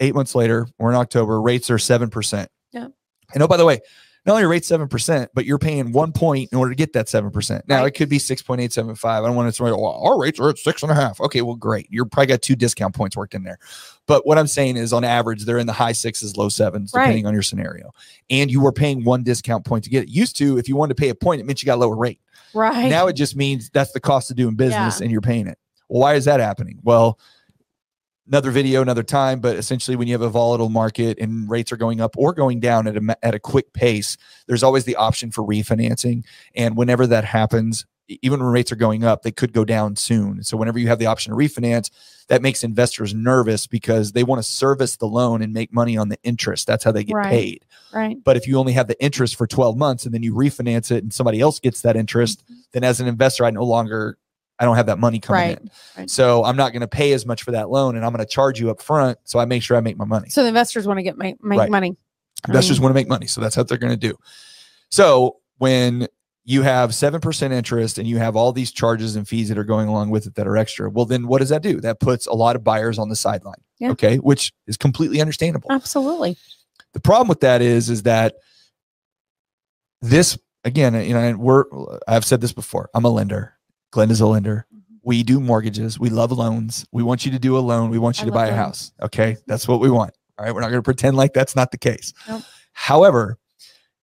eight months later, we're in October, rates are seven percent. Yeah. And oh, by the way, not only are rates seven percent, but you're paying one point in order to get that seven percent. Now Right. it could be six point eight seven five. I don't want to say, well, oh, our rates are at six and a half. Okay, well, great. You're probably got two discount points worked in there. But what I'm saying is, on average, they're in the high sixes, low sevens, Right. depending on your scenario. And you were paying one discount point to get it. Used to, if you wanted to pay a point, it meant you got a lower rate. Right. Now it just means that's the cost of doing business Yeah. and you're paying it. Well, why is that happening? Well, another video, another time, but essentially when you have a volatile market and rates are going up or going down at a, at a quick pace, there's always the option for refinancing. And whenever that happens, even when rates are going up, they could go down soon. So whenever you have the option to refinance, that makes investors nervous because they want to service the loan and make money on the interest. That's how they get Right. paid. right. But if you only have the interest for 12 months and then you refinance it and somebody else gets that interest, mm-hmm. then as an investor, I no longer I don't have that money coming Right. in. right. So I'm not going to pay as much for that loan and I'm going to charge you up front. So I make sure I make my money. So the investors want to get make, make Right. money. Investors Um, want to make money. So that's what they're going to do. So when you have 7% interest and you have all these charges and fees that are going along with it that are extra, well, then what does that do? That puts a lot of buyers on the sideline. Yeah. Okay. Which is completely understandable. Absolutely. the problem with that is is that this again you know we're i've said this before i'm a lender glenda's a lender. Mm-hmm. We do mortgages. We love loans. We want you to do a loan. We want you I to buy a loans. house. Okay? That's what we want. All right? We're not going to pretend like that's not the case. Nope. however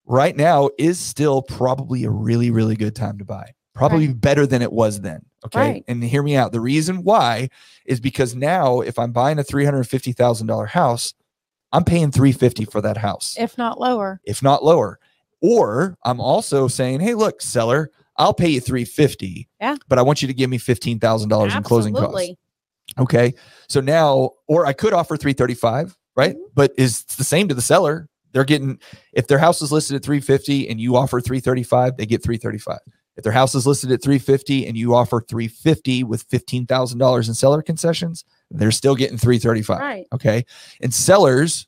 right now is still probably a really really good time to buy. Probably better than it was then. Okay? Right. and hear me out. The reason why is because now if i'm buying a $350000 house i'm paying 350 for that house. If not lower. if not lower. Or I'm also saying, hey, look, seller, I'll pay you 350. Yeah. But I want you to give me $15,000 in closing costs. Okay. So now, or I could offer 335, right? Mhm. But is it's the same to the seller. They're getting if their house is listed at 350 and you offer 335, they get 335. If their house is listed at 350 and you offer 350 with $15,000 in seller concessions, they're still getting 335. Right. Okay. And sellers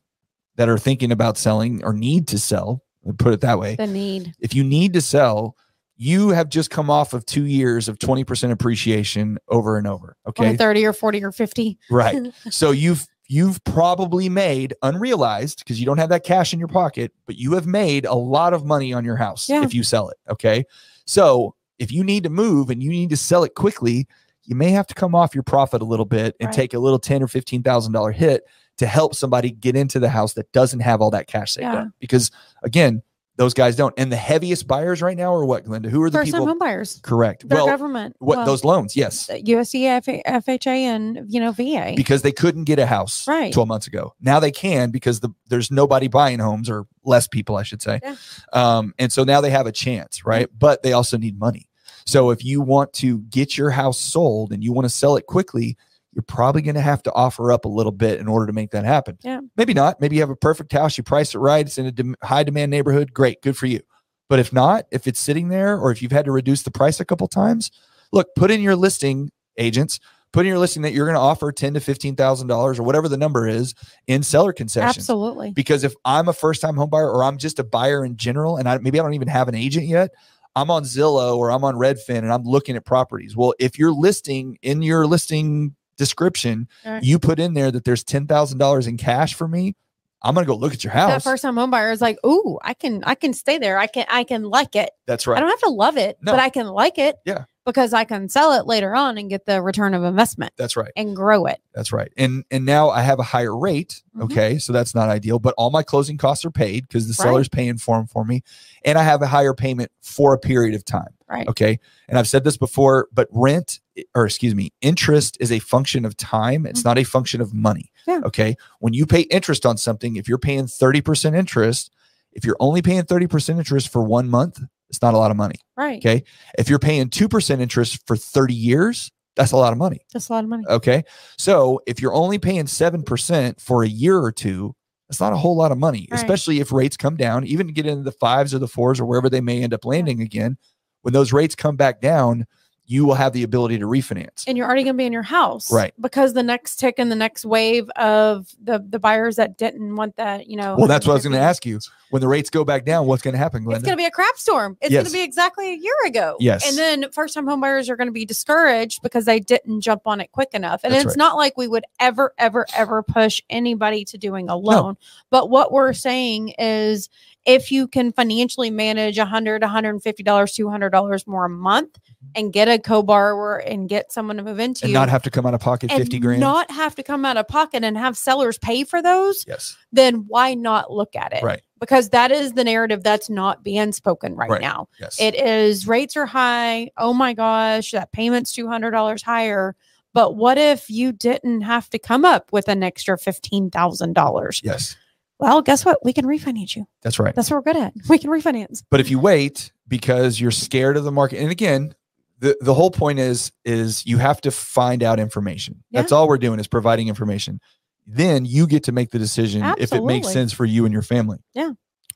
that are thinking about selling or need to sell, put it that way. The need. If you need to sell, you have just come off of two years of 20% appreciation over and over. Okay. 30 or 40 or 50. Right. so you've you've probably made unrealized because you don't have that cash in your pocket, but you have made a lot of money on your house Yeah. if you sell it. Okay. So if you need to move and you need to sell it quickly, you may have to come off your profit a little bit and Right. take a little ten or fifteen thousand dollar hit to help somebody get into the house that doesn't have all that cash saved Yeah. up. Because again, those guys don't. And the heaviest buyers right now are what, Glenda? Who are the First people? home buyers. Correct. Their well, government. what well, those loans? Yes. USC, F- FHA, and you know VA. because they couldn't get a house Right. 12 months ago. Now they can because the, there's nobody buying homes or less people, I should say. Yeah. Um, and so now they have a chance, right? But they also need money. So if you want to get your house sold and you want to sell it quickly, you're probably going to have to offer up a little bit in order to make that happen. Yeah. Maybe not. Maybe you have a perfect house, you price it right, it's in a dem- high demand neighborhood. Great, good for you. But if not, if it's sitting there or if you've had to reduce the price a couple times, look, put in your listing agents, put in your listing that you're going to offer ten to fifteen thousand dollars or whatever the number is in seller concessions. Absolutely. Because if I'm a first time home buyer or I'm just a buyer in general, and I maybe I don't even have an agent yet, I'm on Zillow or I'm on Redfin and I'm looking at properties. Well, if you're listing in your listing description, Right. you put in there that there's ten thousand dollars in cash for me, I'm gonna go look at your house. That first time home buyer is like, ooh, I can I can stay there. I can I can like it. That's right. I don't have to love it, No. but I can like it. Yeah. Because I can sell it later on and get the return of investment That's right. and grow it. That's right. And and now I have a higher rate. Mhm. Okay, so that's not ideal. But all my closing costs are paid because the Right. seller's paying for them for me, and I have a higher payment for a period of time. Right. Okay. And I've said this before, but rent, or excuse me, interest is a function of time. It's Mhm. not a function of money. Yeah. Okay. When you pay interest on something, if you're paying 30% interest, if you're only paying 30% interest for one month, it's not a lot of money. Right. Okay. If you're paying 2% interest for 30 years, that's a lot of money. That's a lot of money. Okay. So if you're only paying 7% for a year or two, that's not a whole lot of money, Right. especially if rates come down, even to get into the fives or the fours or wherever they may end up landing again. When those rates come back down, you will have the ability to refinance. and you're already going to be in your house Right. because the next tick and the next wave of the the buyers that didn't want that you know Well, that's what I was going to ask you. When the rates go back down, what's going to happen, Glenda? it's going to be a crap storm it's going to be exactly a year ago Yes. and then first time home buyers are going to be discouraged because they didn't jump on it quick enough and That's it's right. not like we would ever ever ever push anybody to doing a loan but what we're saying is if you can financially manage 100 150 dollars 200 dollars more a month and get a co-borrower and get someone to move into and you not have to come out of pocket 50 grand. not have to come out of pocket and have sellers pay for those, yes. then why not look at it? Right. Because that is the narrative that's not being spoken right, Right. now. Yes. It is rates are high. Oh my gosh, that payment's two hundred dollars higher. But what if you didn't have to come up with an extra fifteen thousand dollars? yes. Well, guess what? We can refinance you. That's right. That's what we're good at. We can refinance. But if you wait because you're scared of the market, and again, the, the whole point is is you have to find out information. That's all we're doing is providing information. Then you get to make the decision if it makes sense for you and your family. Yeah.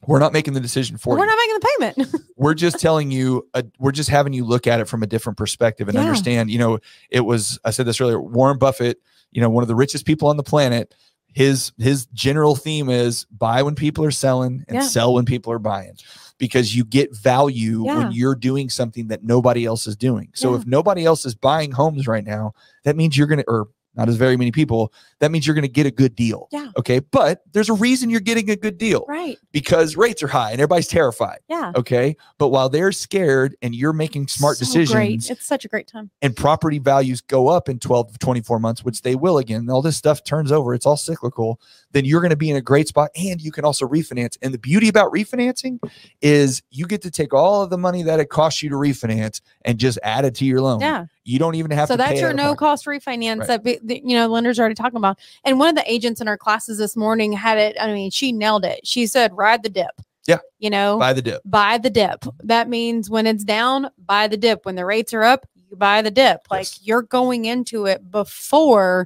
We're not making the decision for you. We're not making the payment. we're just telling you uh we're just having you look at it from a different perspective and Yeah. understand you know it was i said this earlier warren buffett you know one of the richest people on the planet his his general theme is buy when people are selling and Yeah. sell when people are buying because you get value Yeah. when you're doing something that nobody else is doing so Yeah. if nobody else is buying homes right now that means you're going to or not as very many people that means you're going to get a good deal Yeah. okay but there's a reason you're getting a good deal right. because rates are high and everybody's terrified Yeah. Okay. But while they're scared and you're making smart So decisions Great. It's such a great time. and property values go up in 12 to 24 months, which they will again, all this stuff turns over, it's all cyclical, then you're going to be in a great spot and you can also refinance. And the beauty about refinancing is you get to take all of the money that it costs you to refinance and just add it to your loan. Yeah. You don't even have so to pay that's your no cost refinance Right. that you know lenders are already talking about and one of the agents in our classes this morning had it i mean she nailed it she said ride the dip Yeah. you know Buy the dip. buy the dip that means when it's down buy the dip when the rates are up you buy the dip like Yes. you're going into it before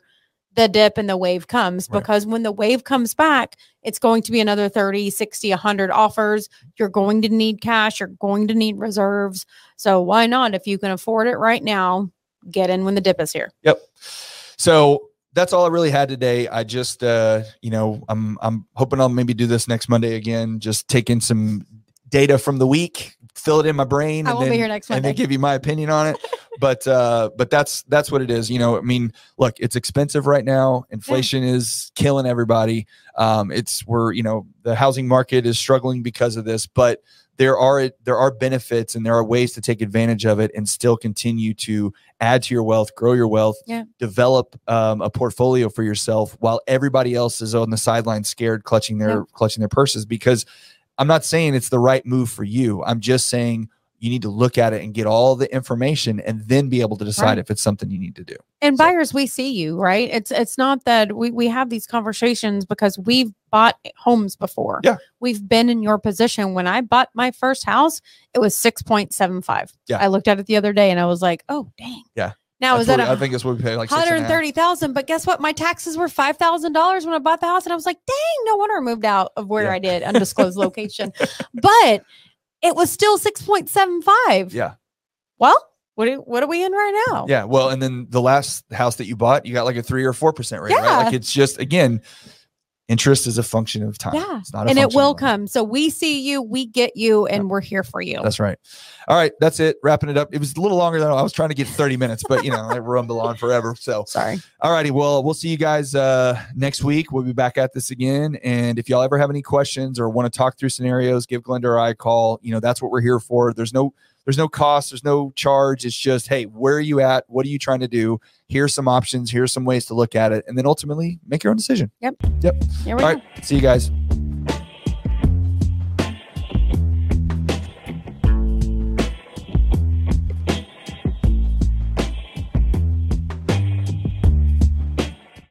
the dip and the wave comes Right. because when the wave comes back it's going to be another 30 60 100 offers you're going to need cash you're going to need reserves so why not if you can afford it right now get in when the dip is here Yep. So that's all I really had today. I just, uh, you know, I'm I'm hoping I'll maybe do this next Monday again. Just take in some data from the week, fill it in my brain, and then and then give you my opinion on it. but uh, but that's that's what it is. You know, I mean, look, it's expensive right now. Inflation is killing everybody. Um, it's we're you know the housing market is struggling because of this, but there are there are benefits and there are ways to take advantage of it and still continue to add to your wealth, grow your wealth, Yeah. develop um, a portfolio for yourself while everybody else is on the sideline scared, clutching their Yeah. clutching their purses. Because I'm not saying it's the right move for you. I'm just saying you need to look at it and get all the information and then be able to decide Right. if it's something you need to do. and So- buyers we see you right it's it's not that we we have these conversations because we've bought homes before Yeah. we've been in your position when i bought my first house it was 6.75 Yeah. i looked at it the other day and i was like oh dang Yeah. Now is that what- a I think that's what we pay like six and a half. 130,000 but guess what my taxes were $5,000 when I bought the house and I was like dang no wonder I moved out of where Yeah. I did undisclosed location but it was still 6.75 Yeah. well what are, what are we in right now Yeah. Well, and then the last house that you bought, you got like a three or four percent rate, right? Like it's just again, interest is a function of time. Yeah. It's not a and it will come. So we see you, we get you, and we're here for you. That's right. All right, that's it. Wrapping it up. It was a little longer than I was trying to get 30 minutes, but you know, I rumble on forever. So Sorry. all righty. Well, we'll see you guys uh next week. We'll be back at this again. And if y'all ever have any questions or want to talk through scenarios, give Glenda or I a call. You know, that's what we're here for. There's no there's no cost, there's no charge. It's just, hey, where are you at? What are you trying to do? Here's some options, here's some ways to look at it, and then ultimately make your own decision. Yep. Yep. Here we All go. right. See you guys.